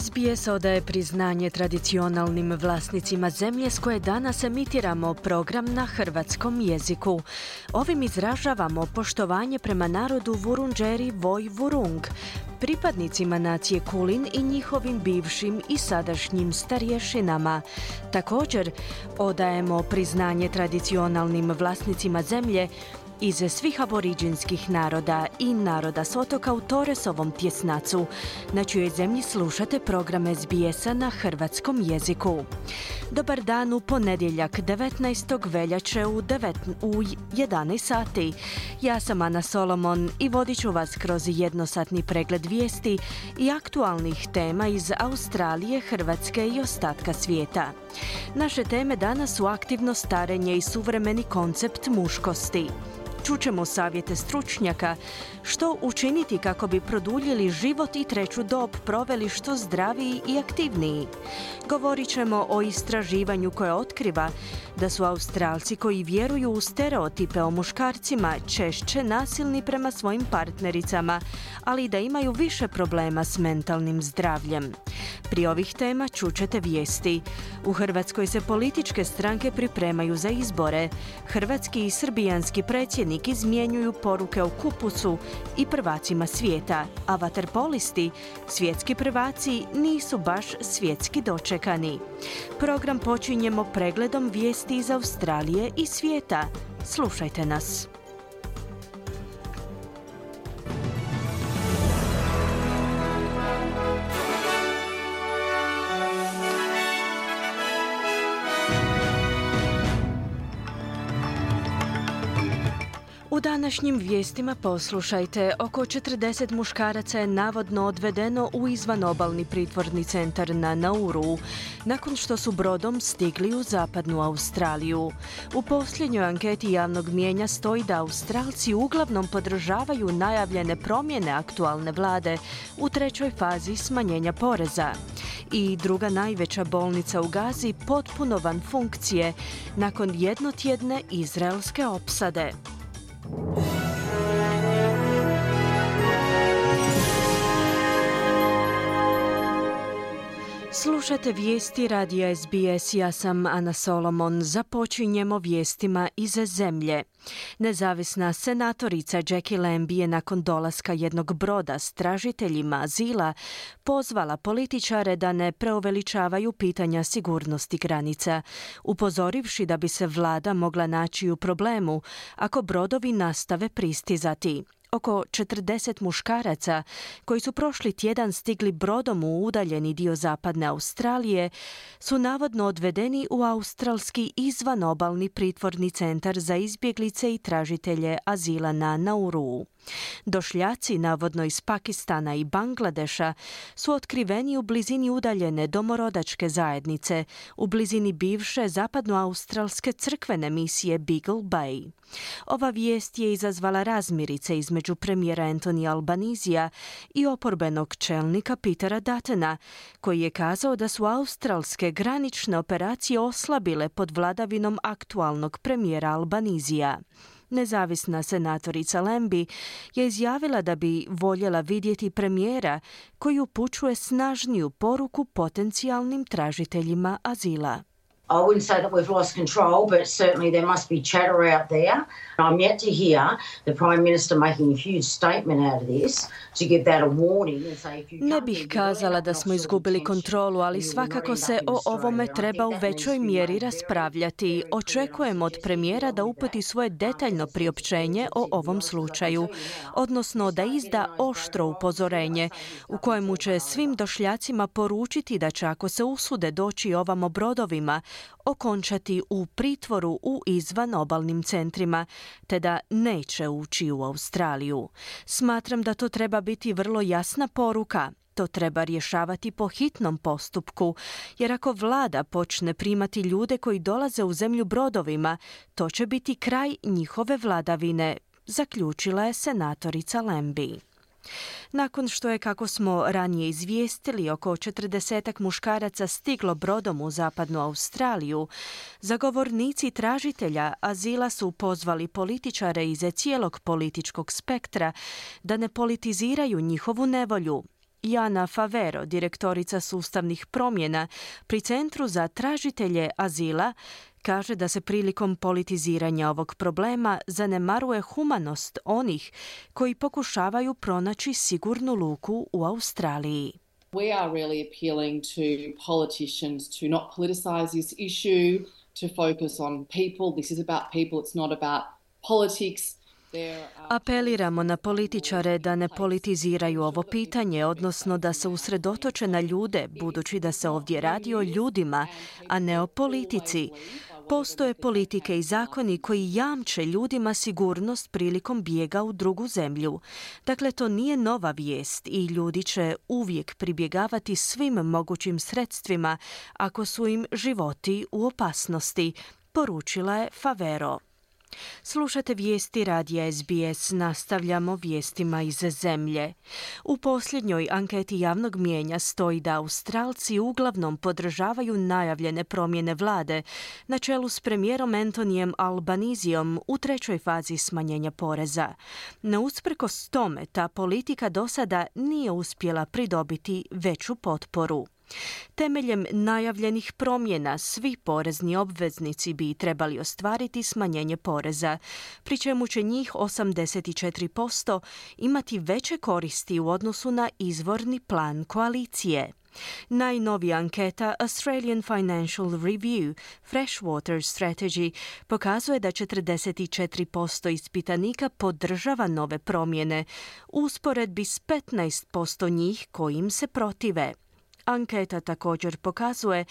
SBS odaje priznanje tradicionalnim vlasnicima zemlje s koje danas emitiramo program na hrvatskom jeziku. Ovim izražavamo poštovanje prema narodu Vurunđeri Voj Vurung, pripadnicima nacije Kulin i njihovim bivšim i sadašnjim starješinama. Također, odajemo priznanje tradicionalnim vlasnicima zemlje iz svih aboriđinskih naroda i naroda s otoka u Toresovom tjesnacu, na čijoj zemlji slušate program SBS-a na hrvatskom jeziku. Dobar dan u ponedjeljak 19. veljače u, 9, u 11 sati. Ja sam Ana Solomon i vodit ću vas kroz jednosatni pregled vijesti i aktualnih tema iz Australije, Hrvatske i ostatka svijeta. Naše teme danas su aktivno starenje i suvremeni koncept muškosti. Čućemo savjete stručnjaka što učiniti kako bi produljili život i treću dob proveli što zdraviji i aktivniji. Govorit ćemo o istraživanju koje otkriva da su Australci koji vjeruju u stereotipe o muškarcima češće nasilni prema svojim partnericama, ali da imaju više problema s mentalnim zdravljem. Pri ovih tema čućete vijesti. U Hrvatskoj se političke stranke pripremaju za izbore. Hrvatski i srbijanski predsjednik izmjenjuju poruke o kupusu i prvacima svijeta, a vaterpolisti, svjetski prvaci, nisu baš svjetski dočekani. Program počinjemo pregledom vijesti iz Australije i svijeta. Slušajte nas. U današnjim vijestima poslušajte, oko 40 muškaraca je navodno odvedeno u izvanobalni pritvorni centar na Nauru, nakon što su brodom stigli u zapadnu Australiju. U posljednjoj anketi javnog mijenja stoji da Australci uglavnom podržavaju najavljene promjene aktualne vlade u trećoj fazi smanjenja poreza. I druga najveća bolnica u Gazi potpuno van funkcije nakon jednotjedne izraelske opsade. Thank you. Slušate vijesti radija SBS, ja sam Ana Solomon. Započinjemo vijestima iz zemlje. Nezavisna senatorica Jackie Lambie je nakon dolaska jednog broda s tražiteljima azila pozvala političare da ne preuveličavaju pitanja sigurnosti granica, upozorivši da bi se vlada mogla naći u problemu ako brodovi nastave pristizati. Oko 40 muškaraca koji su prošli tjedan stigli brodom u udaljeni dio zapadne Australije su navodno odvedeni u australski izvanobalni pritvorni centar za izbjeglice i tražitelje azila na Nauru. Došljaci, navodno iz Pakistana i Bangladeša, su otkriveni u blizini udaljene domorodačke zajednice, u blizini bivše zapadnoaustralske crkvene misije Beagle Bay. Ova vijest je izazvala razmirice između premijera Anthony Albanizija i oporbenog čelnika Petera Datena, koji je kazao da su australske granične operacije oslabile pod vladavinom aktualnog premijera Albanizija. Nezavisna senatorica Lembi je izjavila da bi voljela vidjeti premijera koji upućuje snažniju poruku potencijalnim tražiteljima azila. I wouldn't say that we've lost control, but certainly there must be chatter out there. I'm yet to hear the Prime Minister making a huge statement out of this to give that a warning and say if you Ne bih kazala da smo izgubili kontrolu, ali svakako se o ovome treba u većoj mjeri raspravljati. Očekujem od premijera da uputi svoje detaljno priopćenje o ovom slučaju, odnosno da izda oštro upozorenje u kojemu će svim došljacima poručiti da će ako se usude doći ovamo brodovima, okončati u pritvoru u izvan obalnim centrima, te da neće ući u Australiju. Smatram da to treba biti vrlo jasna poruka. To treba rješavati po hitnom postupku, jer ako vlada počne primati ljude koji dolaze u zemlju brodovima, to će biti kraj njihove vladavine, zaključila je senatorica Lembi. Nakon što je, kako smo ranije izvijestili, oko četrdesetak muškaraca stiglo brodom u zapadnu Australiju, zagovornici tražitelja azila su pozvali političare iz cijelog političkog spektra da ne politiziraju njihovu nevolju, Jana Favero, direktorica sustavnih promjena pri Centru za tražitelje azila, kaže da se prilikom politiziranja ovog problema zanemaruje humanost onih koji pokušavaju pronaći sigurnu luku u Australiji. We are really appealing to politicians to not politicize this issue, to focus on people. This is about people, it's not about politics. Apeliramo na političare da ne politiziraju ovo pitanje, odnosno da se usredotoče na ljude, budući da se ovdje radi o ljudima, a ne o politici. Postoje politike i zakoni koji jamče ljudima sigurnost prilikom bijega u drugu zemlju. Dakle, to nije nova vijest i ljudi će uvijek pribjegavati svim mogućim sredstvima ako su im životi u opasnosti, poručila je Favero. Slušate vijesti radija SBS, nastavljamo vijestima iz zemlje. U posljednjoj anketi javnog mijenja stoji da Australci uglavnom podržavaju najavljene promjene vlade na čelu s premijerom Antonijem Albanizijom u trećoj fazi smanjenja poreza. Na usprkos tome, ta politika do sada nije uspjela pridobiti veću potporu. Temeljem najavljenih promjena svi porezni obveznici bi trebali ostvariti smanjenje poreza, pri čemu će njih 84% imati veće koristi u odnosu na izvorni plan koalicije. Najnovija anketa Australian Financial Review Freshwater Strategy pokazuje da 44% ispitanika podržava nove promjene, usporedbi s 15% njih kojim se protive. Anketa također pokazuje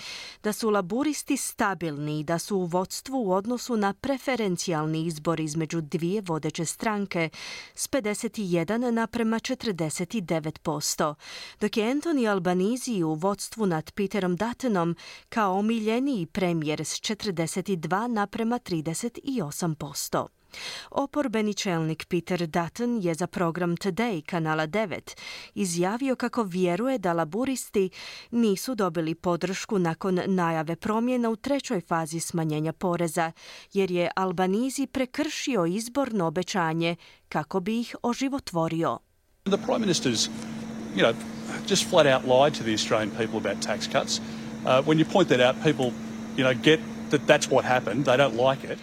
da su laburisti stabilni i da su u vodstvu u odnosu na preferencijalni izbor između dvije vodeće stranke s 51 naprema 49%, dok je Anthony Albanizi u vodstvu nad Peterom Duttonom kao omiljeniji premijer s 42 naprema 38%. Oporbeni čelnik Peter Dutton je za program Today kanala 9 izjavio kako vjeruje da laburisti nisu dobili podršku nakon najave promjena u trećoj fazi smanjenja poreza, jer je Albanizi prekršio izborno obećanje kako bi ih oživotvorio. The prime minister's, you know, just flat out lied to the Australian people about tax cuts. Uh, when you point that out, people, you know, get that that's what happened. They don't like it.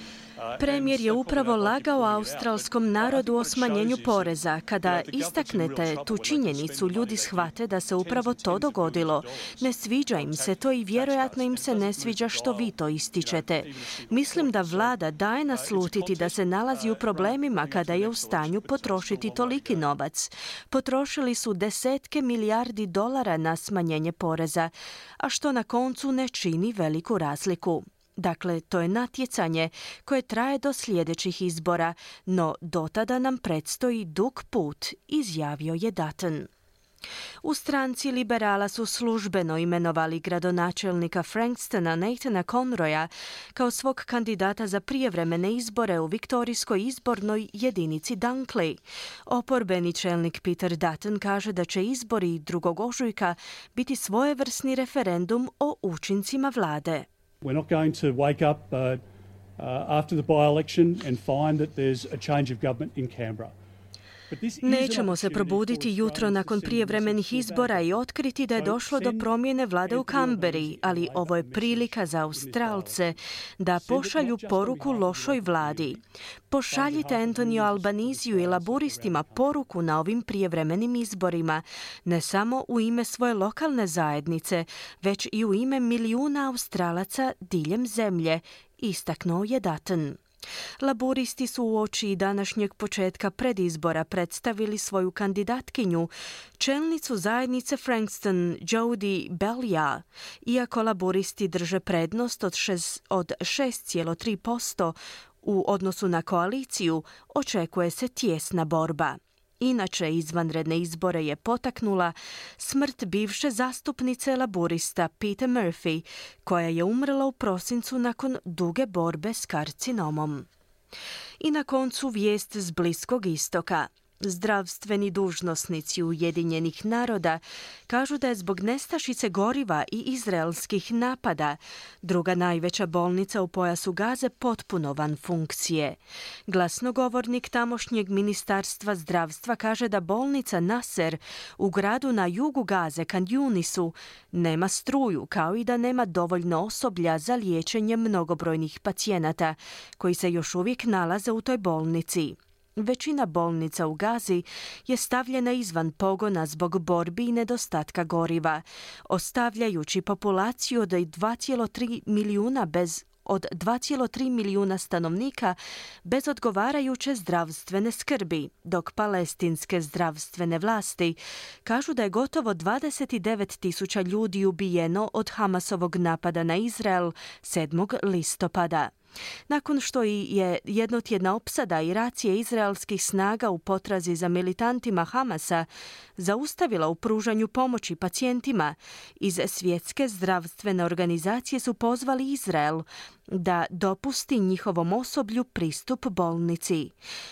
Premijer je upravo lagao australskom narodu o smanjenju poreza. Kada istaknete tu činjenicu, ljudi shvate da se upravo to dogodilo. Ne sviđa im se to i vjerojatno im se ne sviđa što vi to ističete. Mislim da vlada daje naslutiti da se nalazi u problemima kada je u stanju potrošiti toliki novac. Potrošili su desetke milijardi dolara na smanjenje poreza, a što na koncu ne čini veliku razliku. Dakle, to je natjecanje koje traje do sljedećih izbora, no dotada nam predstoji dug put, izjavio je Dutton. U stranci liberala su službeno imenovali gradonačelnika Frankstona Nathana Conroya kao svog kandidata za prijevremene izbore u viktorijskoj izbornoj jedinici Dunkley. Oporbeni čelnik Peter Dutton kaže da će izbori drugog ožujka biti svojevrsni referendum o učincima vlade. We're not going to wake up uh, uh, after the by-election and find that there's a change of government in Canberra. Nećemo se probuditi jutro nakon prijevremenih izbora i otkriti da je došlo do promjene vlade u Kamberi, ali ovo je prilika za Australce da pošalju poruku lošoj vladi. Pošaljite Antonio Albaniziju i laburistima poruku na ovim prijevremenim izborima, ne samo u ime svoje lokalne zajednice, već i u ime milijuna Australaca diljem zemlje, istaknuo je Dutton. Laburisti su u oči današnjeg početka predizbora predstavili svoju kandidatkinju, čelnicu zajednice Frankston Jody Belja. Iako laburisti drže prednost od 6,3% u odnosu na koaliciju, očekuje se tjesna borba. Inače, izvanredne izbore je potaknula smrt bivše zastupnice laburista Peter Murphy, koja je umrla u prosincu nakon duge borbe s karcinomom. I na koncu vijest s Bliskog istoka. Zdravstveni dužnosnici Ujedinjenih naroda kažu da je zbog nestašice goriva i izraelskih napada druga najveća bolnica u pojasu Gaze potpuno van funkcije. Glasnogovornik tamošnjeg ministarstva zdravstva kaže da bolnica Nasser u gradu na jugu Gaze, Kanjunisu, nema struju kao i da nema dovoljno osoblja za liječenje mnogobrojnih pacijenata koji se još uvijek nalaze u toj bolnici. Većina bolnica u Gazi je stavljena izvan pogona zbog borbi i nedostatka goriva, ostavljajući populaciju od 2,3 milijuna bez od 2,3 milijuna stanovnika bez odgovarajuće zdravstvene skrbi, dok palestinske zdravstvene vlasti kažu da je gotovo 29 tisuća ljudi ubijeno od Hamasovog napada na Izrael 7. listopada. Nakon što je jednotjedna opsada i racije izraelskih snaga u potrazi za militantima Hamasa zaustavila u pružanju pomoći pacijentima, iz svjetske zdravstvene organizacije su pozvali Izrael da dopusti njihovom osoblju pristup bolnici.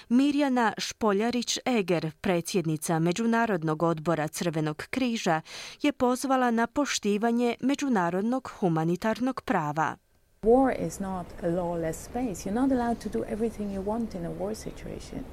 Mirjana Špoljarić-Eger, predsjednica Međunarodnog odbora Crvenog križa, je pozvala na poštivanje međunarodnog humanitarnog prava. War is not a lawless space. You're not allowed to do everything you want in a war situation.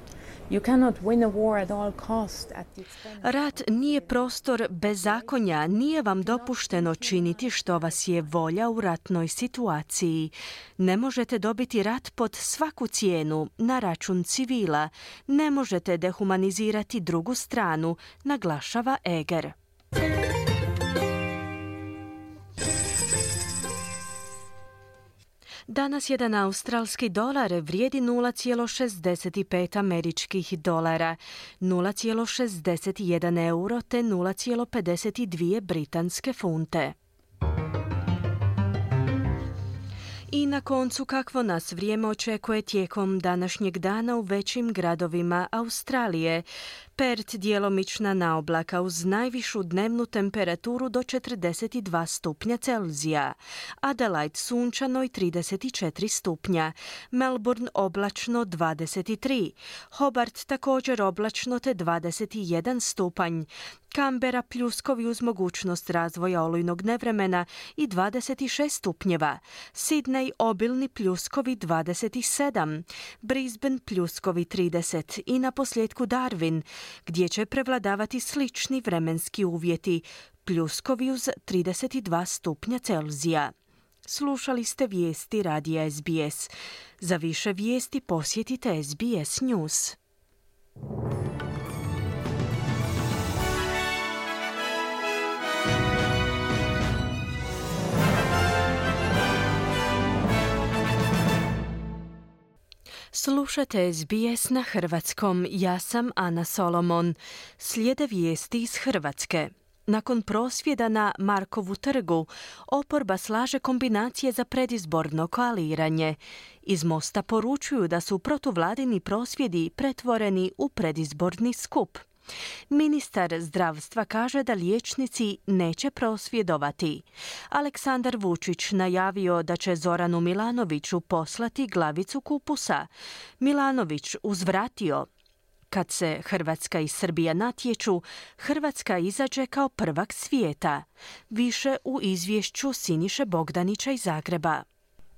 You cannot win a war at all cost at the Rat nije prostor bezakonja, nije vam dopušteno činiti što vas je volja u ratnoj situaciji. Ne možete dobiti rat pod svaku cijenu, na račun civila. Ne možete dehumanizirati drugu stranu, naglašava Eger. Danas jedan australski dolar vrijedi 0,65 američkih dolara, 0,61 euro te 0,52 britanske funte. I na koncu kakvo nas vrijeme očekuje tijekom današnjeg dana u većim gradovima Australije. Pert djelomična naoblaka uz najvišu dnevnu temperaturu do 42 stupnja Celzija. Adelaide sunčano i 34 stupnja. Melbourne oblačno 23. Hobart također oblačno te 21 stupanj. Kambera pljuskovi uz mogućnost razvoja olujnog nevremena i 26 stupnjeva. Sidney obilni pljuskovi 27. Brisbane pljuskovi 30 i na posljedku Darwin gdje će prevladavati slični vremenski uvjeti, pljuskovi uz 32 stupnja Celzija. Slušali ste vijesti radija SBS. Za više vijesti posjetite SBS News. Slušate SBS na hrvatskom. Ja sam Ana Solomon. Slijede vijesti iz Hrvatske. Nakon prosvjeda na Markovu trgu, oporba slaže kombinacije za predizborno koaliranje. Iz Mosta poručuju da su protuvladini prosvjedi pretvoreni u predizborni skup. Ministar zdravstva kaže da liječnici neće prosvjedovati. Aleksandar Vučić najavio da će Zoranu Milanoviću poslati glavicu kupusa. Milanović uzvratio kad se Hrvatska i Srbija natječu, Hrvatska izađe kao prvak svijeta. Više u izvješću Siniše Bogdanića iz Zagreba.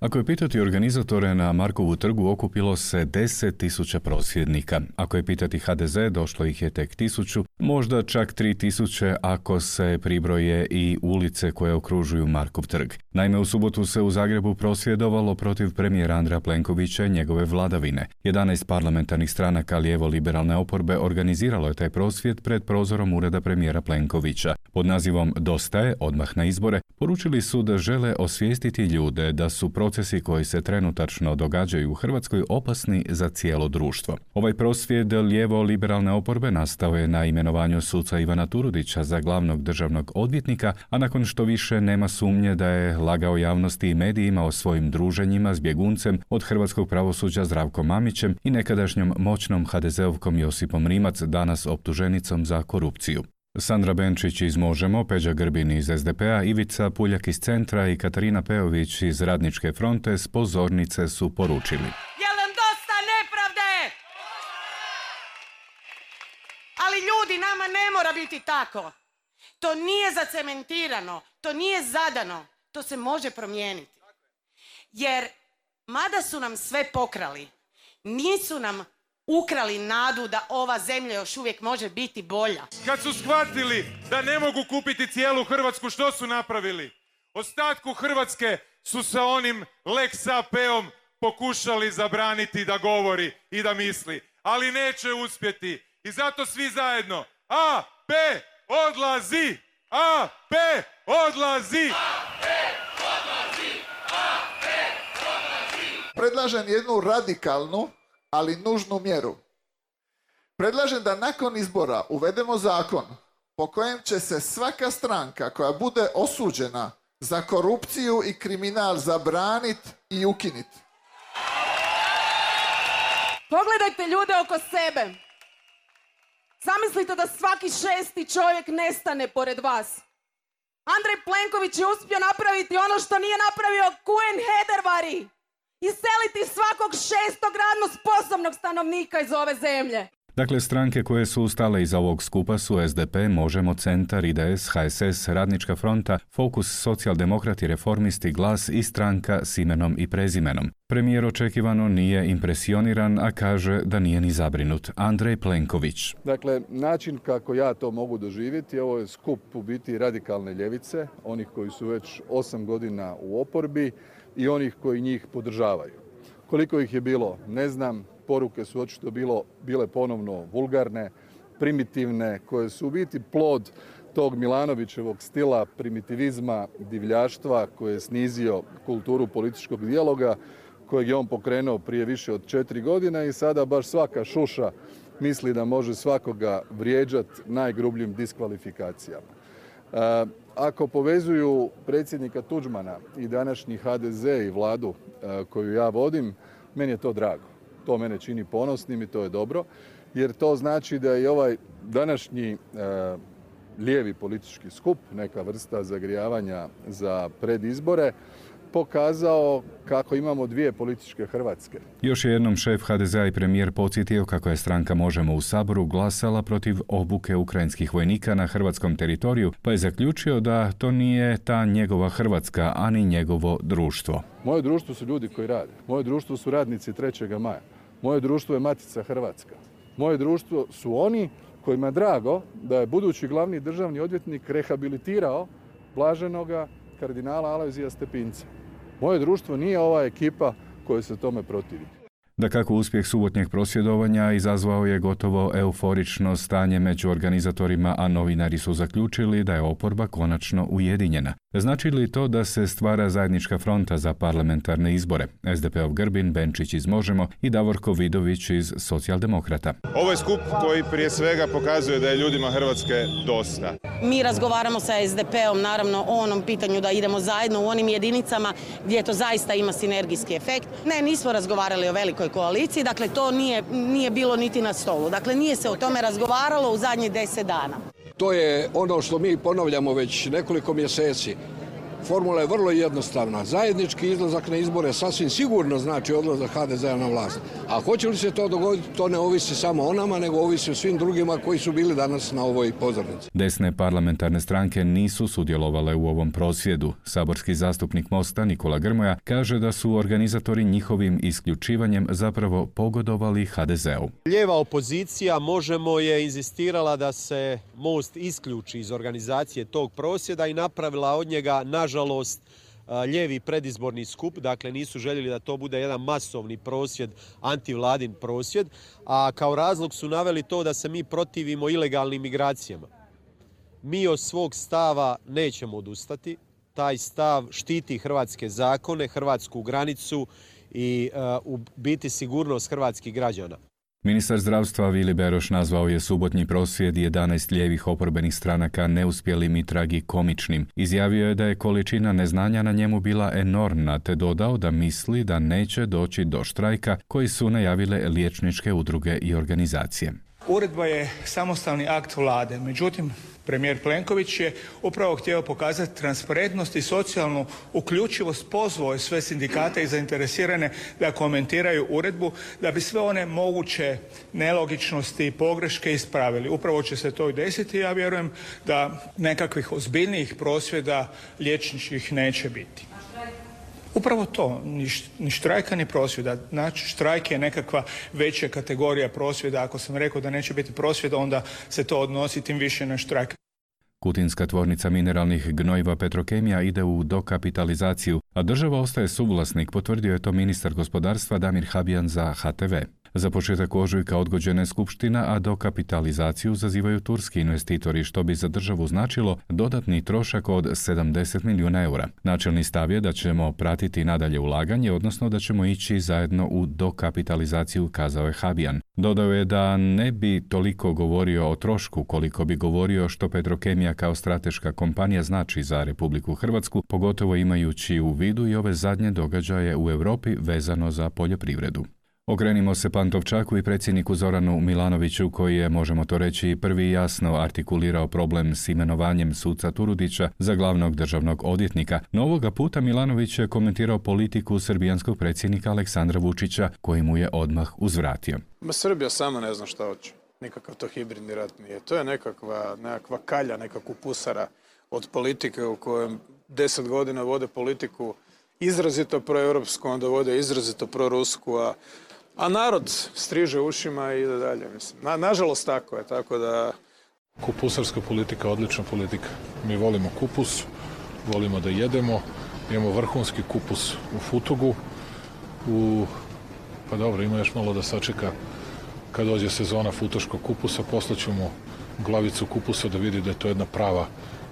Ako je pitati organizatore na Markovu trgu okupilo se 10.000 prosvjednika. Ako je pitati HDZ došlo ih je tek tisuću, možda čak 3000 ako se pribroje i ulice koje okružuju Markov trg. Naime, u subotu se u Zagrebu prosvjedovalo protiv premijera Andreja Plenkovića i njegove vladavine. 11 parlamentarnih stranaka lijevo-liberalne oporbe organiziralo je taj prosvjed pred prozorom ureda premijera Plenkovića. Pod nazivom Dosta je, odmah na izbore, poručili su da žele osvijestiti ljude da su procesi koji se trenutačno događaju u Hrvatskoj opasni za cijelo društvo. Ovaj prosvjed lijevo-liberalne oporbe nastao je na imenovanju suca Ivana Turudića za glavnog državnog odvjetnika, a nakon što više nema sumnje da je lagao javnosti i medijima o svojim druženjima s bjeguncem od hrvatskog pravosuđa Zdravkom Mamićem i nekadašnjom moćnom HDZ-ovkom Josipom Rimac, danas optuženicom za korupciju. Sandra Benčić iz Možemo, Peđa Grbin iz SDP-a, Ivica Puljak iz Centra i Katarina Peović iz Radničke fronte s pozornice su poručili. Jelem dosta nepravde! Ali ljudi, nama ne mora biti tako. To nije zacementirano, to nije zadano, to se može promijeniti. Jer, mada su nam sve pokrali, nisu nam ukrali nadu da ova zemlja još uvijek može biti bolja. Kad su shvatili da ne mogu kupiti cijelu Hrvatsku, što su napravili? Ostatku Hrvatske su sa onim Lex AP-om pokušali zabraniti da govori i da misli. Ali neće uspjeti. I zato svi zajedno. A, P, odlazi! A, P, odlazi! Predlažem jednu radikalnu, ali nužnu mjeru. Predlažem da nakon izbora uvedemo zakon po kojem će se svaka stranka koja bude osuđena za korupciju i kriminal zabraniti i ukiniti. Pogledajte ljude oko sebe. Zamislite da svaki šesti čovjek nestane pored vas. Andrej Plenković je uspio napraviti ono što nije napravio Kuen Hedervari. Iseliti svakog šestog radno sposobnog stanovnika iz ove zemlje. Dakle, stranke koje su ustale iza ovog skupa su SDP, Možemo, Centar, IDS, HSS, Radnička fronta, Fokus, Socijaldemokrati, Reformisti, Glas i stranka s imenom i prezimenom. Premijer očekivano nije impresioniran, a kaže da nije ni zabrinut. Andrej Plenković. Dakle, način kako ja to mogu doživjeti, ovo je skup u biti radikalne ljevice, onih koji su već osam godina u oporbi i onih koji njih podržavaju. Koliko ih je bilo, ne znam, poruke su očito bilo, bile ponovno vulgarne, primitivne, koje su u biti plod tog Milanovićevog stila primitivizma, divljaštva koje je snizio kulturu političkog dijaloga kojeg je on pokrenuo prije više od četiri godine i sada baš svaka šuša misli da može svakoga vrijeđati najgrubljim diskvalifikacijama. Ako povezuju predsjednika Tuđmana i današnji HDZ i vladu e, koju ja vodim, meni je to drago. To mene čini ponosnim i to je dobro, jer to znači da je ovaj današnji e, lijevi politički skup, neka vrsta zagrijavanja za predizbore, pokazao kako imamo dvije političke Hrvatske. Još je jednom šef HDZ-a i premijer podsjetio kako je stranka Možemo u Saboru glasala protiv obuke ukrajinskih vojnika na hrvatskom teritoriju, pa je zaključio da to nije ta njegova Hrvatska, ani njegovo društvo. Moje društvo su ljudi koji rade. Moje društvo su radnici 3. maja. Moje društvo je Matica Hrvatska. Moje društvo su oni kojima je drago da je budući glavni državni odvjetnik rehabilitirao blaženoga kardinala Alojzija Stepinca. Moje društvo nije ova ekipa koja se tome protivi. Da kako uspjeh subotnjeg prosvjedovanja izazvao je gotovo euforično stanje među organizatorima, a novinari su zaključili da je oporba konačno ujedinjena. Znači li to da se stvara zajednička fronta za parlamentarne izbore? SDP-ov Grbin, Benčić iz Možemo i Davorko Vidović iz Socijaldemokrata. Ovo je skup koji prije svega pokazuje da je ljudima Hrvatske dosta. Mi razgovaramo sa SDP-om naravno o onom pitanju da idemo zajedno u onim jedinicama gdje to zaista ima sinergijski efekt. Ne, nismo razgovarali o velikoj koaliciji, dakle to nije, nije bilo niti na stolu. Dakle nije se o tome razgovaralo u zadnjih deset dana. To je ono što mi ponavljamo već nekoliko mjeseci. Formula je vrlo jednostavna. Zajednički izlazak na izbore sasvim sigurno znači odlazak HDZ-a na vlast. A hoće li se to dogoditi, to ne ovisi samo o nama, nego ovisi o svim drugima koji su bili danas na ovoj pozornici. Desne parlamentarne stranke nisu sudjelovale u ovom prosvjedu. Saborski zastupnik Mosta Nikola Grmoja kaže da su organizatori njihovim isključivanjem zapravo pogodovali HDZ-u. Lijeva opozicija možemo je inzistirala da se Most isključi iz organizacije tog prosvjeda i napravila od njega na nažalost lijevi predizborni skup, dakle nisu željeli da to bude jedan masovni prosvjed, antivladin prosvjed, a kao razlog su naveli to da se mi protivimo ilegalnim migracijama. Mi od svog stava nećemo odustati, taj stav štiti hrvatske zakone, hrvatsku granicu i biti sigurnost hrvatskih građana. Ministar zdravstva Vili Beroš nazvao je subotnji prosvjed 11 lijevih oporbenih stranaka neuspjelim i tragikomičnim. Izjavio je da je količina neznanja na njemu bila enormna, te dodao da misli da neće doći do štrajka koji su najavile liječničke udruge i organizacije. Uredba je samostalni akt vlade, međutim premijer Plenković je upravo htio pokazati transparentnost i socijalnu uključivost, pozvao je sve sindikate i zainteresirane da komentiraju uredbu da bi sve one moguće nelogičnosti i pogreške ispravili. Upravo će se to i desiti ja vjerujem da nekakvih ozbiljnijih prosvjeda liječničkih neće biti. Upravo to, ni štrajka ni prosvjeda. Znači, štrajk je nekakva veća kategorija prosvjeda. Ako sam rekao da neće biti prosvjeda, onda se to odnosi tim više na štrajk. Kutinska tvornica mineralnih gnojiva Petrokemija ide u dokapitalizaciju, a država ostaje suvlasnik, potvrdio je to ministar gospodarstva Damir Habijan za HTV. Za početak ožujka odgođena je skupština, a dokapitalizaciju zazivaju turski investitori, što bi za državu značilo dodatni trošak od 70 milijuna eura. Načelni stav je da ćemo pratiti nadalje ulaganje, odnosno da ćemo ići zajedno u dokapitalizaciju, kazao je Habijan. Dodao je da ne bi toliko govorio o trošku koliko bi govorio što Petrokemija kao strateška kompanija znači za Republiku Hrvatsku, pogotovo imajući u vidu i ove zadnje događaje u Europi vezano za poljoprivredu. Okrenimo se Pantovčaku i predsjedniku Zoranu Milanoviću koji je, možemo to reći, prvi jasno artikulirao problem s imenovanjem suca Turudića za glavnog državnog odvjetnika. No puta Milanović je komentirao politiku srbijanskog predsjednika Aleksandra Vučića koji mu je odmah uzvratio. Ma Srbija sama ne zna šta hoće. Nikakav to hibridni rat nije. To je nekakva, nekakva kalja, nekakva pusara od politike u kojem deset godina vode politiku izrazito proeuropsku, onda vode izrazito prorusku, a a narod striže ušima i ide dalje. Nažalost tako je, tako da... Kupusarska politika odlična politika. Mi volimo kupus, volimo da jedemo, imamo vrhunski kupus u Futugu, u... pa dobro, ima još malo da sačeka kad dođe sezona futoškog kupusa, poslaćemo glavicu kupusa da vidi da je to jedna prava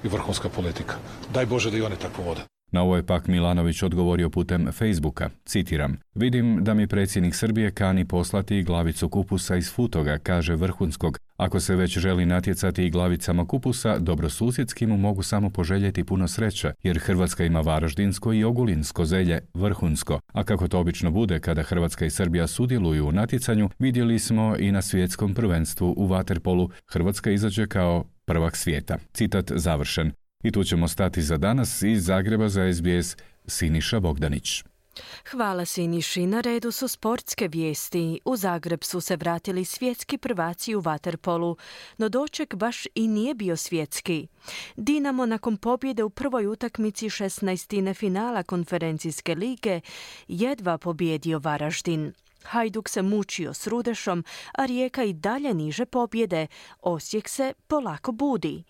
i vrhunska politika. Daj Bože da i one tako vode. Na ovo je pak Milanović odgovorio putem Facebooka, citiram, vidim da mi predsjednik Srbije kani poslati glavicu kupusa iz Futoga, kaže Vrhunskog. Ako se već želi natjecati i glavicama kupusa, dobrosusjedski mu mogu samo poželjeti puno sreće, jer Hrvatska ima varaždinsko i ogulinsko zelje, vrhunsko. A kako to obično bude kada Hrvatska i Srbija sudjeluju u natjecanju, vidjeli smo i na svjetskom prvenstvu u Waterpolu. Hrvatska izađe kao prvak svijeta. Citat završen. I tu ćemo stati za danas iz Zagreba za SBS Siniša Bogdanić. Hvala Siniši. Na redu su sportske vijesti. U Zagreb su se vratili svjetski prvaci u Waterpolu, no doček baš i nije bio svjetski. Dinamo nakon pobjede u prvoj utakmici 16. finala konferencijske lige jedva pobjedio Varaždin. Hajduk se mučio s Rudešom, a Rijeka i dalje niže pobjede. Osijek se polako budi.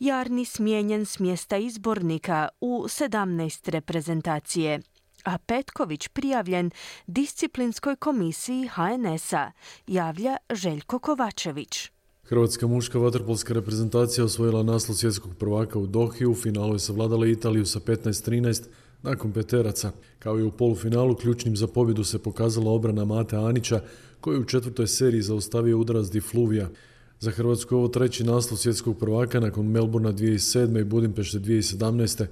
Jarni smijenjen s mjesta izbornika u 17 reprezentacije a Petković prijavljen disciplinskoj komisiji HNS-a, javlja Željko Kovačević. Hrvatska muška vaterpolska reprezentacija osvojila naslov svjetskog prvaka u Dohi, u finalu je savladala Italiju sa 15-13, nakon peteraca, kao i u polufinalu, ključnim za pobjedu se pokazala obrana Mate Anića, koji je u četvrtoj seriji zaustavio udarac Di Fluvija. Za Hrvatsku ovo treći naslov svjetskog prvaka nakon Melbourna 2007. i Budimpešte 2017.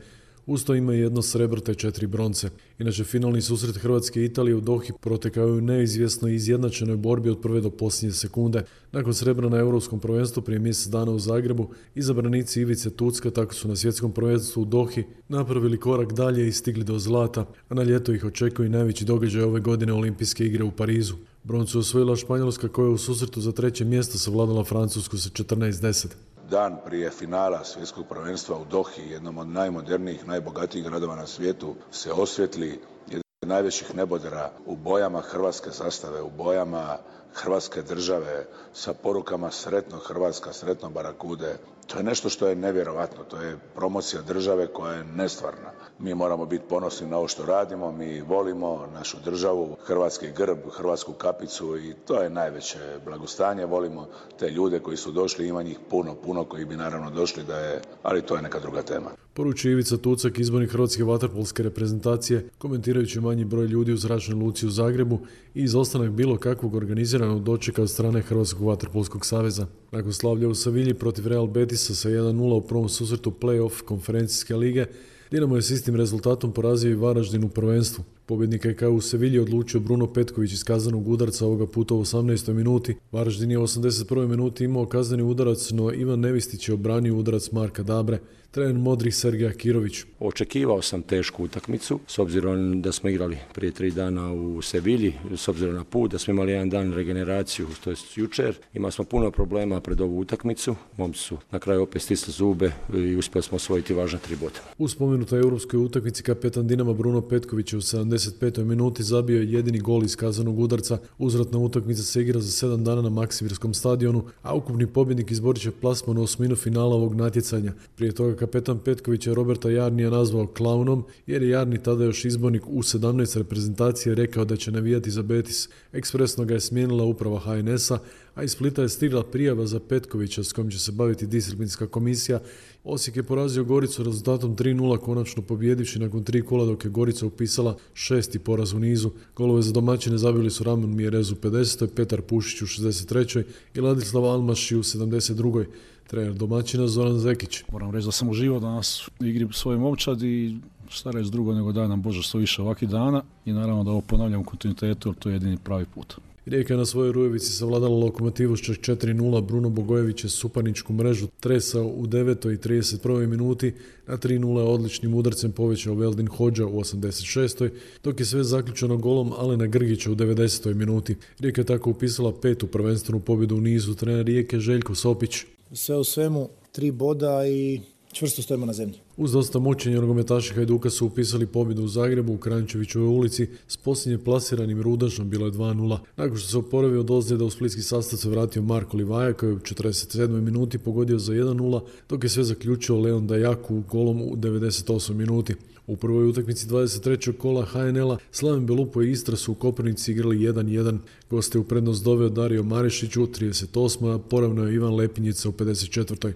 Usto ima jedno srebro te četiri bronce. Inače, finalni susret Hrvatske i Italije u Dohi protekao u neizvjesnoj izjednačenoj borbi od prve do posljednje sekunde. Nakon srebra na Europskom prvenstvu prije mjesec dana u Zagrebu, izabranici Ivice Tucka tako su na svjetskom prvenstvu u Dohi napravili korak dalje i stigli do zlata, a na ljeto ih očekuje najveći događaj ove godine Olimpijske igre u Parizu. Broncu osvojila Španjolska koja je u susretu za treće mjesto savladala Francusku sa 14-10 dan prije finala svjetskog prvenstva u Dohi, jednom od najmodernijih, najbogatijih gradova na svijetu, se osvjetli jedan od najvećih nebodera u bojama hrvatske zastave, u bojama hrvatske države, sa porukama sretno Hrvatska, sretno Barakude. To je nešto što je nevjerovatno, to je promocija države koja je nestvarna. Mi moramo biti ponosni na ovo što radimo, mi volimo našu državu, hrvatski grb, hrvatsku kapicu i to je najveće blagostanje. Volimo te ljude koji su došli, ima njih puno, puno koji bi naravno došli da je, ali to je neka druga tema. Poručuje Ivica Tucak, izbornik Hrvatske vaterpolske reprezentacije, komentirajući manji broj ljudi u zračnoj luci u Zagrebu i izostanak bilo kakvog organiziranog dočeka od strane Hrvatskog vaterpolskog saveza. Nakon slavlja u Savilji protiv Real Betisa sa 1-0 u prvom susretu play-off konferencijske lige, Dinamo je s istim rezultatom porazio i Varaždin u prvenstvu. Pobjednika je kao u Sevilji odlučio Bruno Petković iz kazanog udarca ovoga puta u 18. minuti. Varaždin je u 81. minuti imao kazani udarac, no Ivan Nevistić je obranio udarac Marka Dabre. Trener Modri Sergija Kirović. Očekivao sam tešku utakmicu, s obzirom da smo igrali prije tri dana u Sevilji, s obzirom na put, da smo imali jedan dan regeneraciju, to je jučer. Imali smo puno problema pred ovu utakmicu. Momci su na kraju opet stisli zube i uspjeli smo osvojiti važna tri boda. U spomenutoj europskoj utakmici kapetan Dinama Bruno Petković je u 75. minuti zabio jedini gol iz kazanog udarca. Uzratna utakmica se igra za sedam dana na Maksimirskom stadionu, a ukupni pobjednik izborit će plasman u osminu finala ovog natjecanja. Prije toga kapetan Petković je Roberta Jarnija nazvao klaunom, jer je Jarni tada još izbornik u 17 reprezentacije rekao da će navijati za Betis. Ekspresno ga je smijenila uprava HNS-a, a iz Splita je stigla prijava za Petkovića s kojom će se baviti disciplinska komisija. Osijek je porazio Goricu rezultatom 3-0 konačno pobjedivši nakon tri kola dok je Gorica upisala šesti poraz u nizu. Golove za domaćine zabili su Ramon Mjerez u 50. Petar Pušić u 63. i Ladislav Almaši u 72. Trener domaćina Zoran Zekić. Moram reći da sam uživao danas u igri svoje momčad i šta reći drugo nego da nam Bože što više ovakvih dana i naravno da ovo ponavljam u kontinuitetu jer to je jedini pravi put. Rijeka je na svojoj Rujevici savladala lokomotivu s čak 4-0. Bruno Bogojević je supaničku mrežu tresao u 9. i 31. minuti. Na 3-0 odličnim udarcem povećao Veldin Hođa u 86. dok je sve zaključeno golom Alena Grgića u 90. minuti. Rijeka je tako upisala petu prvenstvenu pobjedu u nizu. Trener Rijeke Željko Sopić. Sve u svemu tri boda i čvrsto stojimo na zemlji. Uz dosta mučenja nogometaši Hajduka su upisali pobjedu u Zagrebu u Krančevićovoj ulici s posljednje plasiranim Rudažom bilo je 2-0. Nakon što se oporavio od ozljeda u splitski sastav se vratio Marko Livaja koji je u 47. minuti pogodio za 1-0 dok je sve zaključio Leon Dajaku golom u 98. minuti. U prvoj utakmici 23. kola HNL-a Slaven Belupo i Istra su u Koprivnici igrali 1-1. Goste u prednost doveo Dario Marišić u 38. a poravno je Ivan Lepinjica u 54.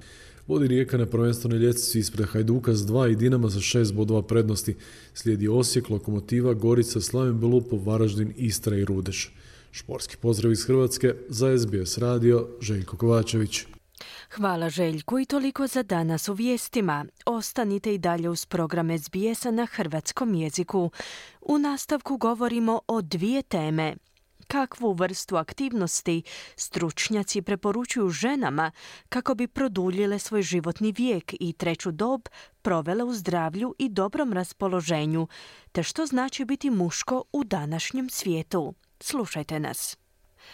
Vodi Rijeka na prvenstvenoj ljestvici ispred Hajduka s dva i Dinama za šest bodova prednosti. Slijedi Osijek, Lokomotiva, Gorica, Slaven Belupov, Varaždin, Istra i Rudeš. Šporski pozdrav iz Hrvatske za SBS radio Željko Kovačević. Hvala Željku i toliko za danas u vijestima. Ostanite i dalje uz program SBS-a na hrvatskom jeziku. U nastavku govorimo o dvije teme kakvu vrstu aktivnosti stručnjaci preporučuju ženama kako bi produljile svoj životni vijek i treću dob provele u zdravlju i dobrom raspoloženju, te što znači biti muško u današnjem svijetu. Slušajte nas.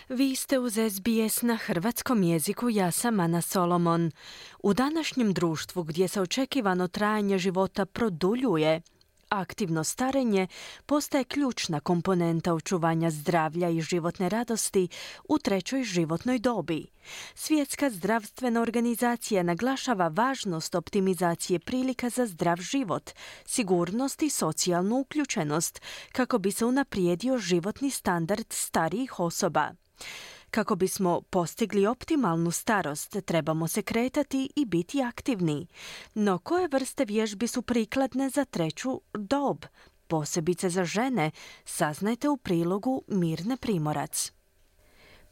Vi ste uz SBS na hrvatskom jeziku, ja sam Ana Solomon. U današnjem društvu gdje se očekivano trajanje života produljuje, Aktivno starenje postaje ključna komponenta očuvanja zdravlja i životne radosti u trećoj životnoj dobi. Svjetska zdravstvena organizacija naglašava važnost optimizacije prilika za zdrav život, sigurnost i socijalnu uključenost kako bi se unaprijedio životni standard starijih osoba. Kako bismo postigli optimalnu starost, trebamo se kretati i biti aktivni. No koje vrste vježbi su prikladne za treću dob? Posebice za žene, saznajte u prilogu Mirne Primorac.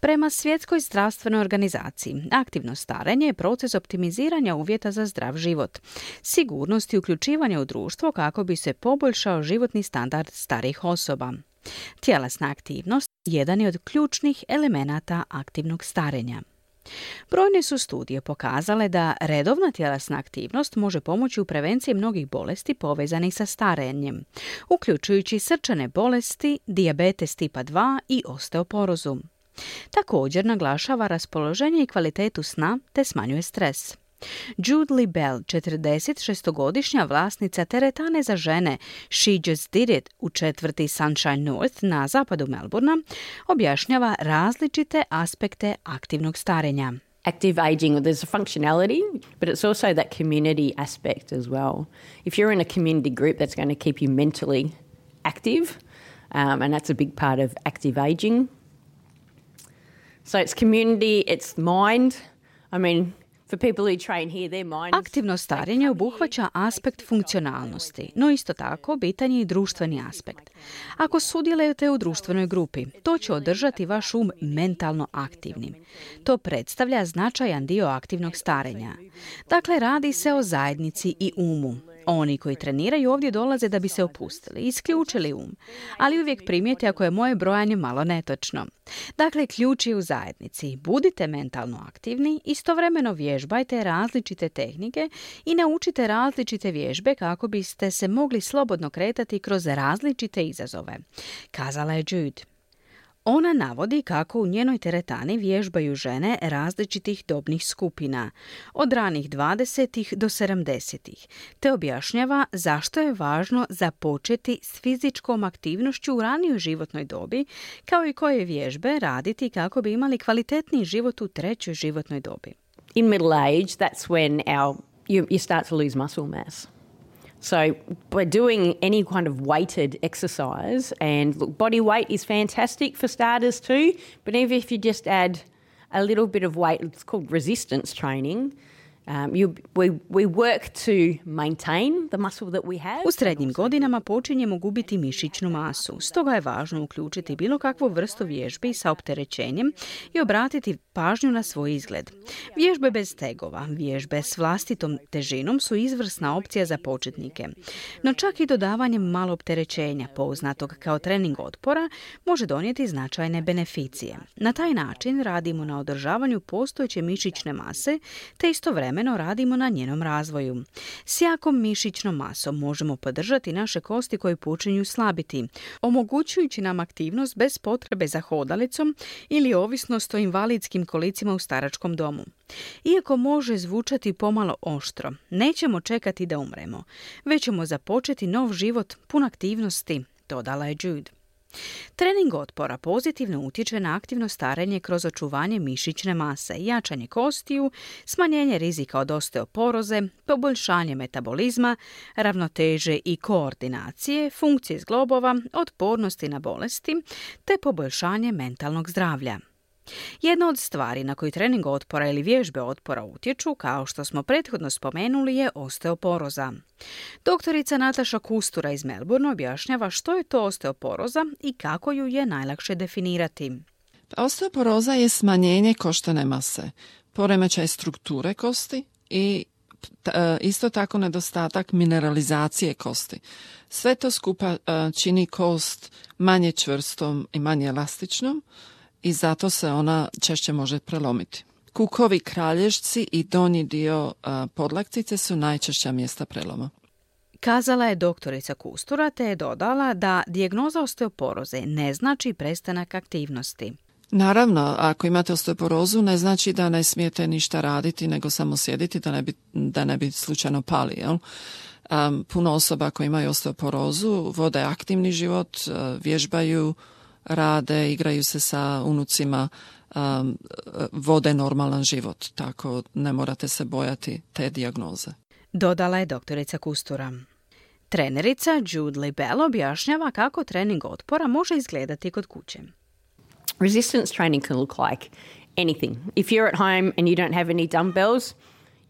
Prema Svjetskoj zdravstvenoj organizaciji, aktivno starenje je proces optimiziranja uvjeta za zdrav život, sigurnost i uključivanje u društvo kako bi se poboljšao životni standard starih osoba. Tjelesna aktivnost jedan je od ključnih elemenata aktivnog starenja. Brojne su studije pokazale da redovna tjelesna aktivnost može pomoći u prevenciji mnogih bolesti povezanih sa starenjem, uključujući srčane bolesti, dijabetes tipa 2 i osteoporozu. Također naglašava raspoloženje i kvalitetu sna te smanjuje stres. Jude Lee Bell, 46-godišnja vlasnica teretane za žene She Just Did It u četvrti Sunshine North na zapadu Melburna, objašnjava različite aspekte aktivnog starenja. active aging, there's a functionality, but it's also that community aspect as well. If you're in a community group, that's going to keep you mentally active, um, and that's a big part of active aging. So it's community, it's mind. I mean, Aktivno starenje obuhvaća aspekt funkcionalnosti, no isto tako bitan je i društveni aspekt. Ako sudjelujete u društvenoj grupi, to će održati vaš um mentalno aktivnim. To predstavlja značajan dio aktivnog starenja. Dakle, radi se o zajednici i umu. Oni koji treniraju ovdje dolaze da bi se opustili, isključili um, ali uvijek primijete ako je moje brojanje malo netočno. Dakle, ključ je u zajednici. Budite mentalno aktivni, istovremeno vježbajte različite tehnike i naučite različite vježbe kako biste se mogli slobodno kretati kroz različite izazove. Kazala je Jude. Ona navodi kako u njenoj teretani vježbaju žene različitih dobnih skupina, od ranih 20. do 70. te objašnjava zašto je važno započeti s fizičkom aktivnošću u ranijoj životnoj dobi, kao i koje vježbe raditi kako bi imali kvalitetniji život u trećoj životnoj dobi. In middle age, that's when our you, you start to lose muscle mass. So by doing any kind of weighted exercise, and look, body weight is fantastic for starters too, but even if you just add a little bit of weight, it's called resistance training, Um, we, we work to maintain the muscle that we have. U srednjim godinama počinjemo gubiti mišićnu masu, stoga je važno uključiti bilo kakvu vrstu vježbi sa opterećenjem i obratiti pažnju na svoj izgled. Vježbe bez tegova, vježbe s vlastitom težinom su izvrsna opcija za početnike. No čak i dodavanjem malo opterećenja, poznatog kao trening otpora, može donijeti značajne beneficije. Na taj način radimo na održavanju postojeće mišićne mase, te istovremeno istovremeno radimo na njenom razvoju. S jakom mišićnom masom možemo podržati naše kosti koje počinju slabiti, omogućujući nam aktivnost bez potrebe za hodalicom ili ovisnost o invalidskim kolicima u staračkom domu. Iako može zvučati pomalo oštro, nećemo čekati da umremo, već ćemo započeti nov život pun aktivnosti, dodala je Jude. Trening otpora pozitivno utječe na aktivno starenje kroz očuvanje mišićne mase, jačanje kostiju, smanjenje rizika od osteoporoze, poboljšanje metabolizma, ravnoteže i koordinacije, funkcije zglobova, otpornosti na bolesti te poboljšanje mentalnog zdravlja. Jedna od stvari na koji trening otpora ili vježbe otpora utječu, kao što smo prethodno spomenuli, je osteoporoza. Doktorica Nataša Kustura iz Melbourne objašnjava što je to osteoporoza i kako ju je najlakše definirati. Osteoporoza je smanjenje koštane mase, poremećaj strukture kosti i e, isto tako nedostatak mineralizacije kosti. Sve to skupa e, čini kost manje čvrstom i manje elastičnom, i zato se ona češće može prelomiti. Kukovi kralježci i donji dio podlaktice su najčešća mjesta preloma. Kazala je doktorica Kustura te je dodala da dijagnoza osteoporoze ne znači prestanak aktivnosti. Naravno, ako imate osteoporozu ne znači da ne smijete ništa raditi nego samo sjediti da ne bi, da ne bi slučajno pali. Jel? puno osoba koji imaju osteoporozu vode aktivni život, vježbaju, rade, igraju se sa unucima, um, vode normalan život, tako ne morate se bojati te dijagnoze. Dodala je doktorica Kustura. Trenerica Jude Libel objašnjava kako trening otpora može izgledati kod kuće. Resistance training can look like anything. If you're at home and you don't have any dumbbells,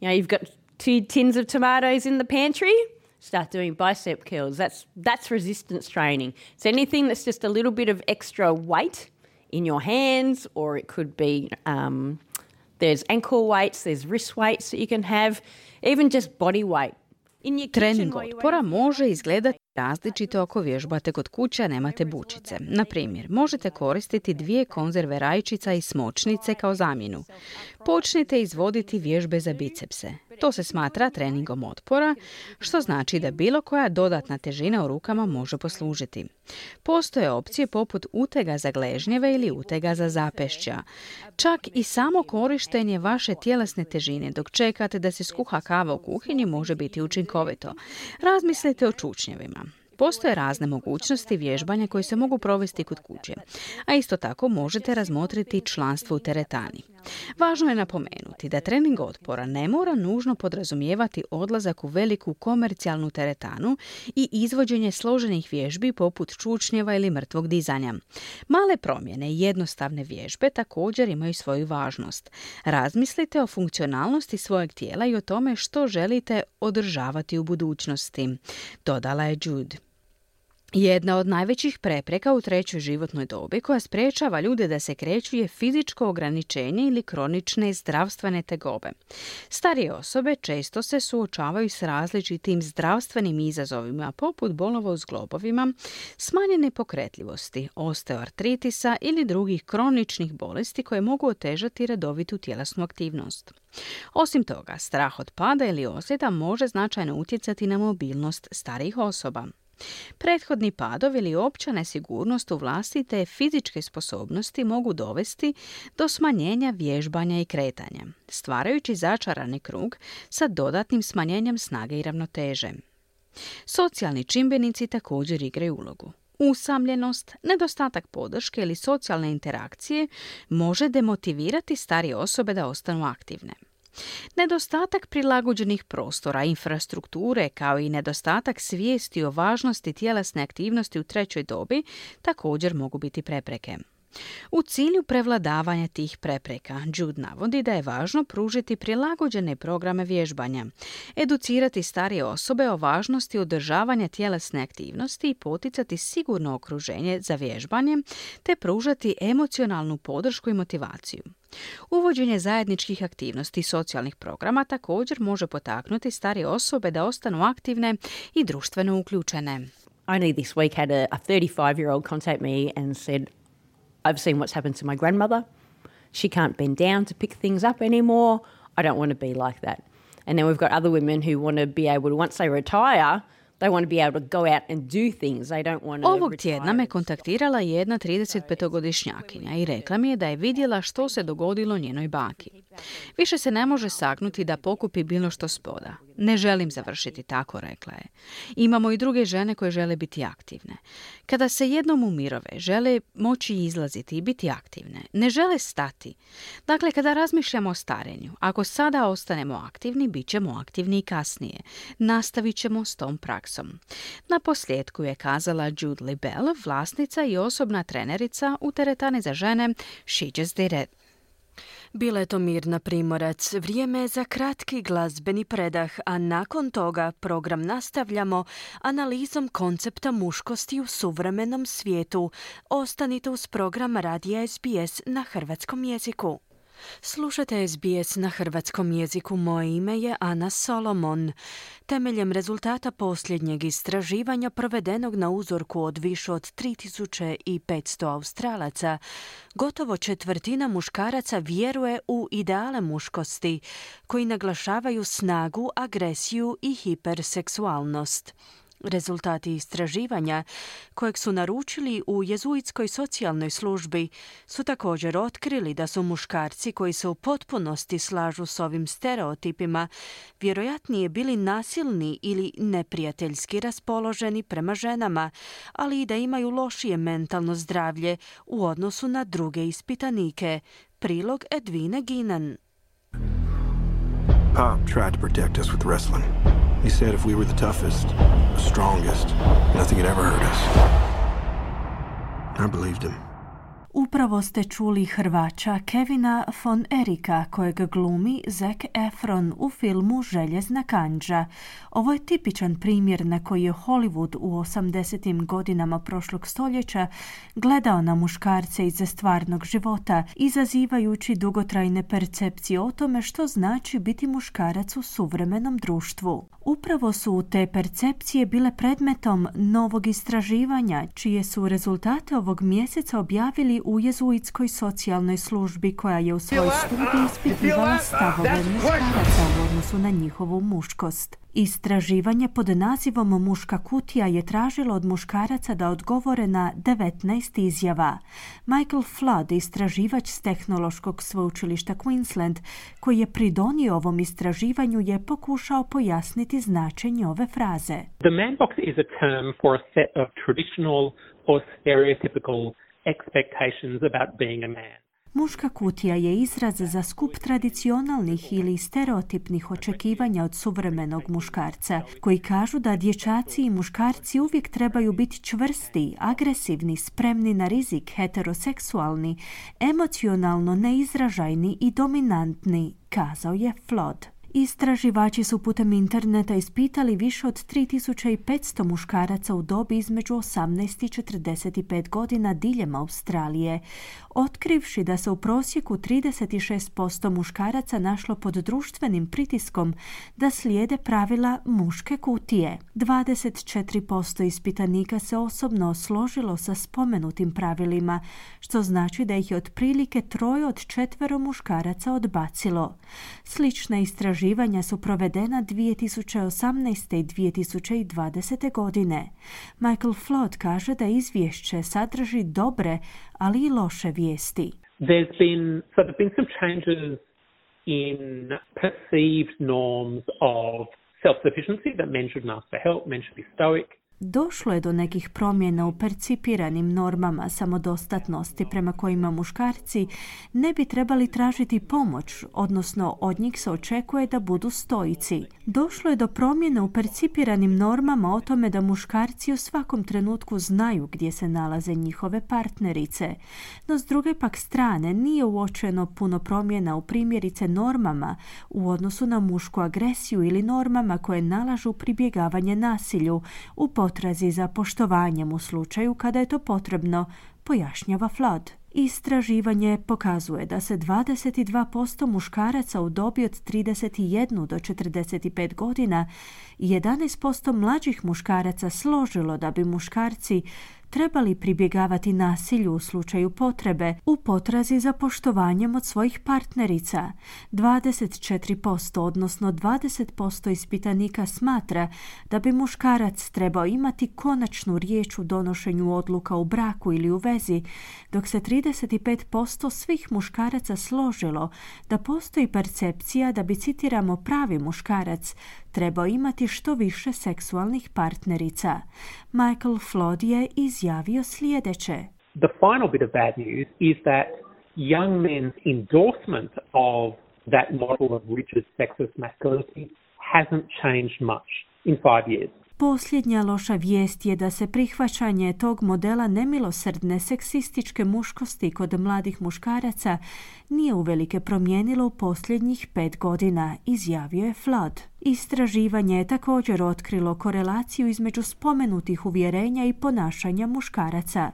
you know, you've got two tins of tomatoes in the pantry, start doing bicep curls. That's that's resistance training. So anything that's just a little bit of extra weight in your hands, or it could be um, there's ankle weights, there's wrist weights that you can have, even just body weight. Trening otpora može izgledati različito ako vježbate kod kuća nemate bučice. Na primjer, možete koristiti dvije konzerve rajčica i smočnice kao zamjenu. Počnite izvoditi vježbe za bicepse. To se smatra treningom otpora, što znači da bilo koja dodatna težina u rukama može poslužiti. Postoje opcije poput utega za gležnjeve ili utega za zapešća. Čak i samo korištenje vaše tjelesne težine dok čekate da se skuha kava u kuhinji može biti učinkovito. Razmislite o čučnjevima. Postoje razne mogućnosti vježbanja koje se mogu provesti kod kuće, a isto tako možete razmotriti članstvo u teretani. Važno je napomenuti da trening otpora ne mora nužno podrazumijevati odlazak u veliku komercijalnu teretanu i izvođenje složenih vježbi poput čučnjeva ili mrtvog dizanja. Male promjene i jednostavne vježbe također imaju svoju važnost. Razmislite o funkcionalnosti svojeg tijela i o tome što želite održavati u budućnosti, dodala je Jude. Jedna od najvećih prepreka u trećoj životnoj dobi koja sprečava ljude da se kreću je fizičko ograničenje ili kronične zdravstvene tegobe. Starije osobe često se suočavaju s različitim zdravstvenim izazovima poput bolova u zglobovima, smanjene pokretljivosti, osteoartritisa ili drugih kroničnih bolesti koje mogu otežati redovitu tjelesnu aktivnost. Osim toga, strah od pada ili osjeta može značajno utjecati na mobilnost starijih osoba. Prethodni padovi ili opća nesigurnost u vlastite fizičke sposobnosti mogu dovesti do smanjenja vježbanja i kretanja, stvarajući začarani krug sa dodatnim smanjenjem snage i ravnoteže. Socijalni čimbenici također igraju ulogu. Usamljenost, nedostatak podrške ili socijalne interakcije može demotivirati starije osobe da ostanu aktivne. Nedostatak prilagođenih prostora, infrastrukture kao i nedostatak svijesti o važnosti tjelesne aktivnosti u trećoj dobi također mogu biti prepreke. U cilju prevladavanja tih prepreka, Jude navodi da je važno pružiti prilagođene programe vježbanja, educirati starije osobe o važnosti održavanja tjelesne aktivnosti i poticati sigurno okruženje za vježbanje, te pružati emocionalnu podršku i motivaciju. Uvođenje zajedničkih aktivnosti i socijalnih programa također može potaknuti starije osobe da ostanu aktivne i društveno uključene. Only this week had a, a 35-year-old contact me and said, I've seen what's happened to my grandmother. She can't bend down to pick things up anymore. I don't want to be like that. And then we've got other women who want to be able to, once they retire, they want to be able to go out and do things. They don't want to Ovog tjedna me kontaktirala jedna 35-godišnjakinja i rekla mi je da je vidjela što se dogodilo njenoj baki. Više se ne može sagnuti da pokupi bilo što spoda. Ne želim završiti tako, rekla je. Imamo i druge žene koje žele biti aktivne. Kada se jednom umirove, žele moći izlaziti i biti aktivne. Ne žele stati. Dakle, kada razmišljamo o starenju, ako sada ostanemo aktivni, bit ćemo aktivni i kasnije. Nastavit ćemo s tom praksom. Na posljedku je kazala Jude Libel, vlasnica i osobna trenerica u teretani za žene She Just Did It. Bila je to Mirna Primorac. Vrijeme je za kratki glazbeni predah, a nakon toga program nastavljamo analizom koncepta muškosti u suvremenom svijetu. Ostanite uz program Radija SBS na hrvatskom jeziku. Slušate SBS na hrvatskom jeziku. Moje ime je Ana Solomon. Temeljem rezultata posljednjeg istraživanja provedenog na uzorku od više od 3500 Australaca, gotovo četvrtina muškaraca vjeruje u ideale muškosti, koji naglašavaju snagu, agresiju i hiperseksualnost. Rezultati istraživanja, kojeg su naručili u jezuitskoj socijalnoj službi, su također otkrili da su muškarci koji se u potpunosti slažu s ovim stereotipima vjerojatnije bili nasilni ili neprijateljski raspoloženi prema ženama, ali i da imaju lošije mentalno zdravlje u odnosu na druge ispitanike. Prilog Edvine Ginan. Pop tried to protect us with wrestling. He said if we were the toughest, the strongest, nothing had ever hurt us. I believed him. Upravo ste čuli Hrvača Kevina von Erika kojeg glumi Zac Efron u filmu Željezna kanđa. Ovo je tipičan primjer na koji je Hollywood u 80. godinama prošlog stoljeća gledao na muškarce iz stvarnog života, izazivajući dugotrajne percepcije o tome što znači biti muškarac u suvremenom društvu. Upravo su te percepcije bile predmetom novog istraživanja, čije su rezultate ovog mjeseca objavili u jezuitskoj socijalnoj službi koja je u svojoj studiji ispitivala stavove muškaraca u odnosu na njihovu muškost. Istraživanje pod nazivom Muška kutija je tražilo od muškaraca da odgovore na 19 izjava. Michael Flood, istraživač s tehnološkog sveučilišta Queensland, koji je pridonio ovom istraživanju, je pokušao pojasniti značenje ove fraze. The man box is a term for a set of traditional or stereotypical expectations about being a man. Muška kutija je izraz za skup tradicionalnih ili stereotipnih očekivanja od suvremenog muškarca, koji kažu da dječaci i muškarci uvijek trebaju biti čvrsti, agresivni, spremni na rizik, heteroseksualni, emocionalno neizražajni i dominantni, kazao je Flod. Istraživači su putem interneta ispitali više od 3500 muškaraca u dobi između 18 i 45 godina diljem Australije, otkrivši da se u prosjeku 36% muškaraca našlo pod društvenim pritiskom da slijede pravila muške kutije. 24% ispitanika se osobno složilo sa spomenutim pravilima, što znači da ih je otprilike troje od četvero muškaraca odbacilo. Slična istraživanja su provedena 2018. i 2020. godine. Michael Flood kaže da izvješće sadrži dobre, ali i loše vijesti. There's been so there've been some changes in perceived norms of self-sufficiency that men shouldn't ask for help, men should be stoic, Došlo je do nekih promjena u percipiranim normama samodostatnosti prema kojima muškarci ne bi trebali tražiti pomoć, odnosno od njih se očekuje da budu stojici. Došlo je do promjena u percipiranim normama o tome da muškarci u svakom trenutku znaju gdje se nalaze njihove partnerice. No s druge pak strane nije uočeno puno promjena u primjerice normama u odnosu na mušku agresiju ili normama koje nalažu pribjegavanje nasilju u potrazi za poštovanjem u slučaju kada je to potrebno, pojašnjava Flood. Istraživanje pokazuje da se 22% muškaraca u dobi od 31 do 45 godina i 11% mlađih muškaraca složilo da bi muškarci trebali pribjegavati nasilju u slučaju potrebe u potrazi za poštovanjem od svojih partnerica. 24% odnosno 20% ispitanika smatra da bi muškarac trebao imati konačnu riječ u donošenju odluka u braku ili u vezi, dok se 35% svih muškaraca složilo da postoji percepcija da bi, citiramo, pravi muškarac trebao imati što više seksualnih partnerica. Michael Flood je izjavio sljedeće. The final bit of bad news is that young men's endorsement of that model of rigid sexist masculinity hasn't changed much in five years. Posljednja loša vijest je da se prihvaćanje tog modela nemilosrdne seksističke muškosti kod mladih muškaraca nije uvelike promijenilo u posljednjih pet godina, izjavio je Flood. Istraživanje je također otkrilo korelaciju između spomenutih uvjerenja i ponašanja muškaraca.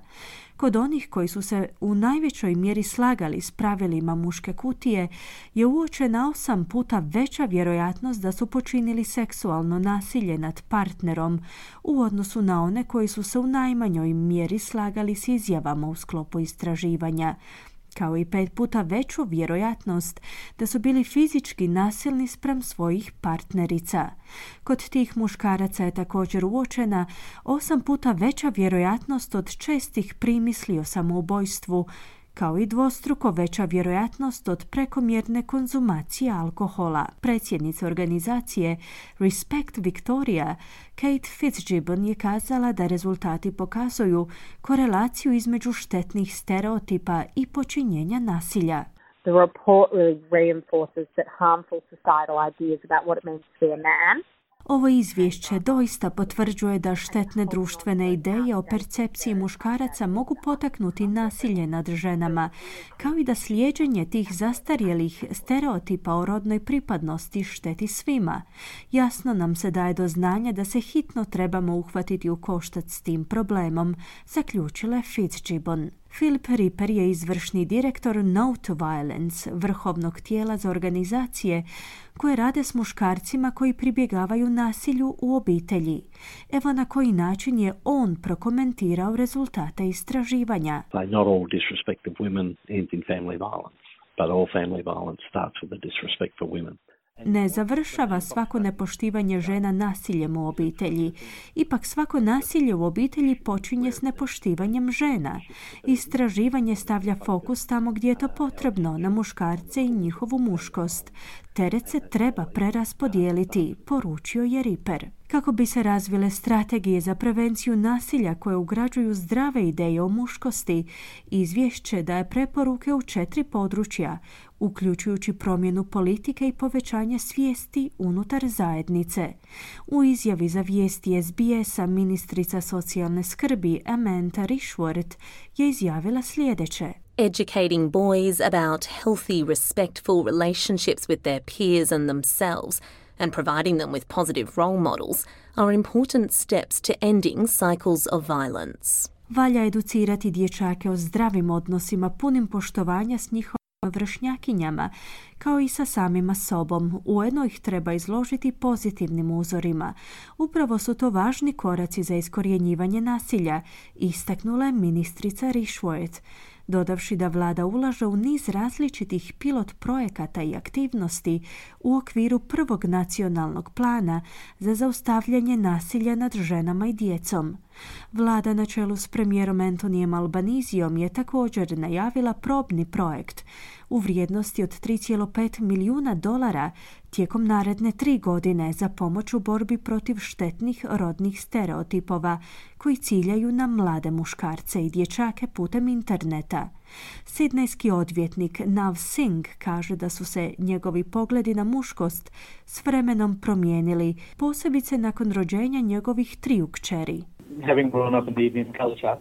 Kod onih koji su se u najvećoj mjeri slagali s pravilima muške kutije je uočena osam puta veća vjerojatnost da su počinili seksualno nasilje nad partnerom u odnosu na one koji su se u najmanjoj mjeri slagali s izjavama u sklopu istraživanja kao i pet puta veću vjerojatnost da su bili fizički nasilni sprem svojih partnerica. Kod tih muškaraca je također uočena osam puta veća vjerojatnost od čestih primisli o samoubojstvu, kao i dvostruko veća vjerojatnost od prekomjerne konzumacije alkohola. Predsjednica organizacije Respect Victoria, Kate Fitzgibbon, je kazala da rezultati pokazuju korelaciju između štetnih stereotipa i počinjenja nasilja. The report really reinforces that harmful societal ideas about what it means to be a man ovo izvješće doista potvrđuje da štetne društvene ideje o percepciji muškaraca mogu potaknuti nasilje nad ženama, kao i da slijeđenje tih zastarjelih stereotipa o rodnoj pripadnosti šteti svima. Jasno nam se daje do znanja da se hitno trebamo uhvatiti u koštac s tim problemom, zaključila je Fitzgibbon. Philip Ripper je izvršni direktor No to Violence, vrhovnog tijela za organizacije koje rade s muškarcima koji pribjegavaju nasilju u obitelji. Evo na koji način je on prokomentirao rezultate istraživanja. Not all disrespect of women ends in family violence, but all family violence starts with the disrespect for women. Ne završava svako nepoštivanje žena nasiljem u obitelji. Ipak svako nasilje u obitelji počinje s nepoštivanjem žena. Istraživanje stavlja fokus tamo gdje je to potrebno, na muškarce i njihovu muškost. Teret se treba preraspodijeliti, poručio je Riper. Kako bi se razvile strategije za prevenciju nasilja koje ugrađuju zdrave ideje o muškosti, izvješće daje preporuke u četiri područja, uključujući promjenu politike i povećanje svijesti unutar zajednice. U izjavi za vijesti SBS-a ministrica socijalne skrbi Amanda Rishworth je izjavila sljedeće. Educating boys about healthy, respectful relationships with their peers and themselves and providing them with positive role models are important steps to ending cycles of violence. Valja educirati dječake o zdravim odnosima punim poštovanja s njihovim vršnjakinjama, kao i sa samima sobom. Ujedno ih treba izložiti pozitivnim uzorima. Upravo su to važni koraci za iskorjenjivanje nasilja, istaknula je ministrica Rishworth dodavši da vlada ulaže u niz različitih pilot projekata i aktivnosti u okviru prvog nacionalnog plana za zaustavljanje nasilja nad ženama i djecom. Vlada na čelu s premijerom Antonijem Albanizijom je također najavila probni projekt u vrijednosti od 3,5 milijuna dolara tijekom naredne tri godine za pomoć u borbi protiv štetnih rodnih stereotipova koji ciljaju na mlade muškarce i dječake putem interneta. Sidnejski odvjetnik Nav Singh kaže da su se njegovi pogledi na muškost s vremenom promijenili, posebice nakon rođenja njegovih triju kćeri. Having grown up in the Indian culture,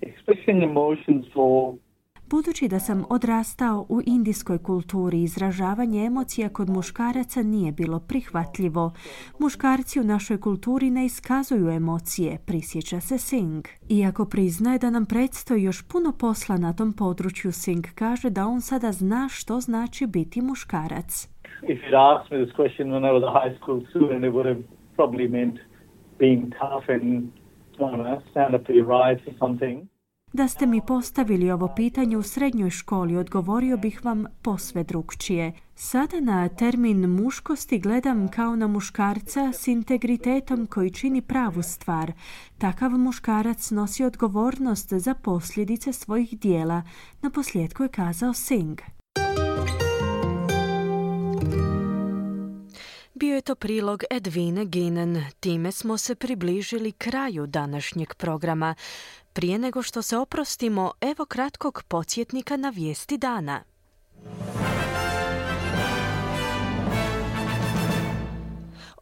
expressing emotions for Budući da sam odrastao u indijskoj kulturi, izražavanje emocija kod muškaraca nije bilo prihvatljivo. Muškarci u našoj kulturi ne iskazuju emocije, prisjeća se Singh. Iako priznaje da nam predstoji još puno posla na tom području, Singh kaže da on sada zna što znači biti muškarac. If you'd asked me this question when I was a high school student, it would have probably meant being tough and, Da ste mi postavili ovo pitanje u srednjoj školi, odgovorio bih vam posve drugčije. Sada na termin muškosti gledam kao na muškarca s integritetom koji čini pravu stvar. Takav muškarac nosi odgovornost za posljedice svojih dijela, na posljedku je kazao Singh. Bio je to prilog Edvine Ginen. Time smo se približili kraju današnjeg programa. Prije nego što se oprostimo, evo kratkog podsjetnika na vijesti dana.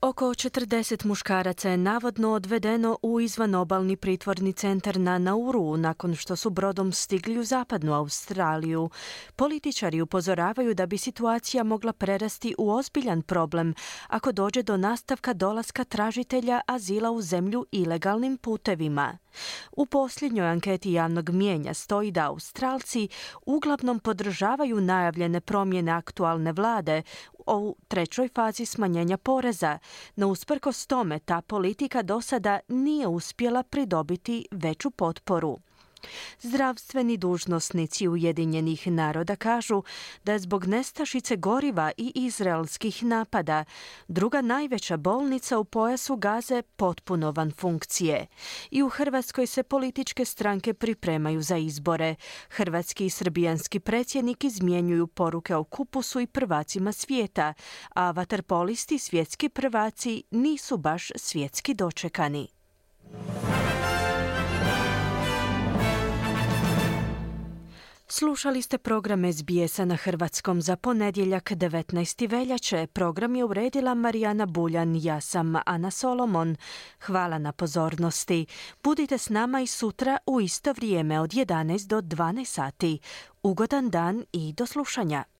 Oko 40 muškaraca je navodno odvedeno u izvanobalni pritvorni centar na Nauru nakon što su brodom stigli u zapadnu Australiju. Političari upozoravaju da bi situacija mogla prerasti u ozbiljan problem ako dođe do nastavka dolaska tražitelja azila u zemlju ilegalnim putevima. U posljednjoj anketi javnog mijenja stoji da Australci uglavnom podržavaju najavljene promjene aktualne vlade u trećoj fazi smanjenja poreza, no usprkos tome ta politika do sada nije uspjela pridobiti veću potporu. Zdravstveni dužnosnici Ujedinjenih naroda kažu da je zbog nestašice goriva i izraelskih napada druga najveća bolnica u pojasu Gaze potpuno van funkcije. I u Hrvatskoj se političke stranke pripremaju za izbore. Hrvatski i srbijanski predsjednik izmjenjuju poruke o kupusu i prvacima svijeta, a vaterpolisti svjetski prvaci nisu baš svjetski dočekani. Slušali ste program SBS-a na Hrvatskom za ponedjeljak 19. veljače. Program je uredila Marijana Buljan, ja sam Ana Solomon. Hvala na pozornosti. Budite s nama i sutra u isto vrijeme od 11 do 12 sati. Ugodan dan i do slušanja.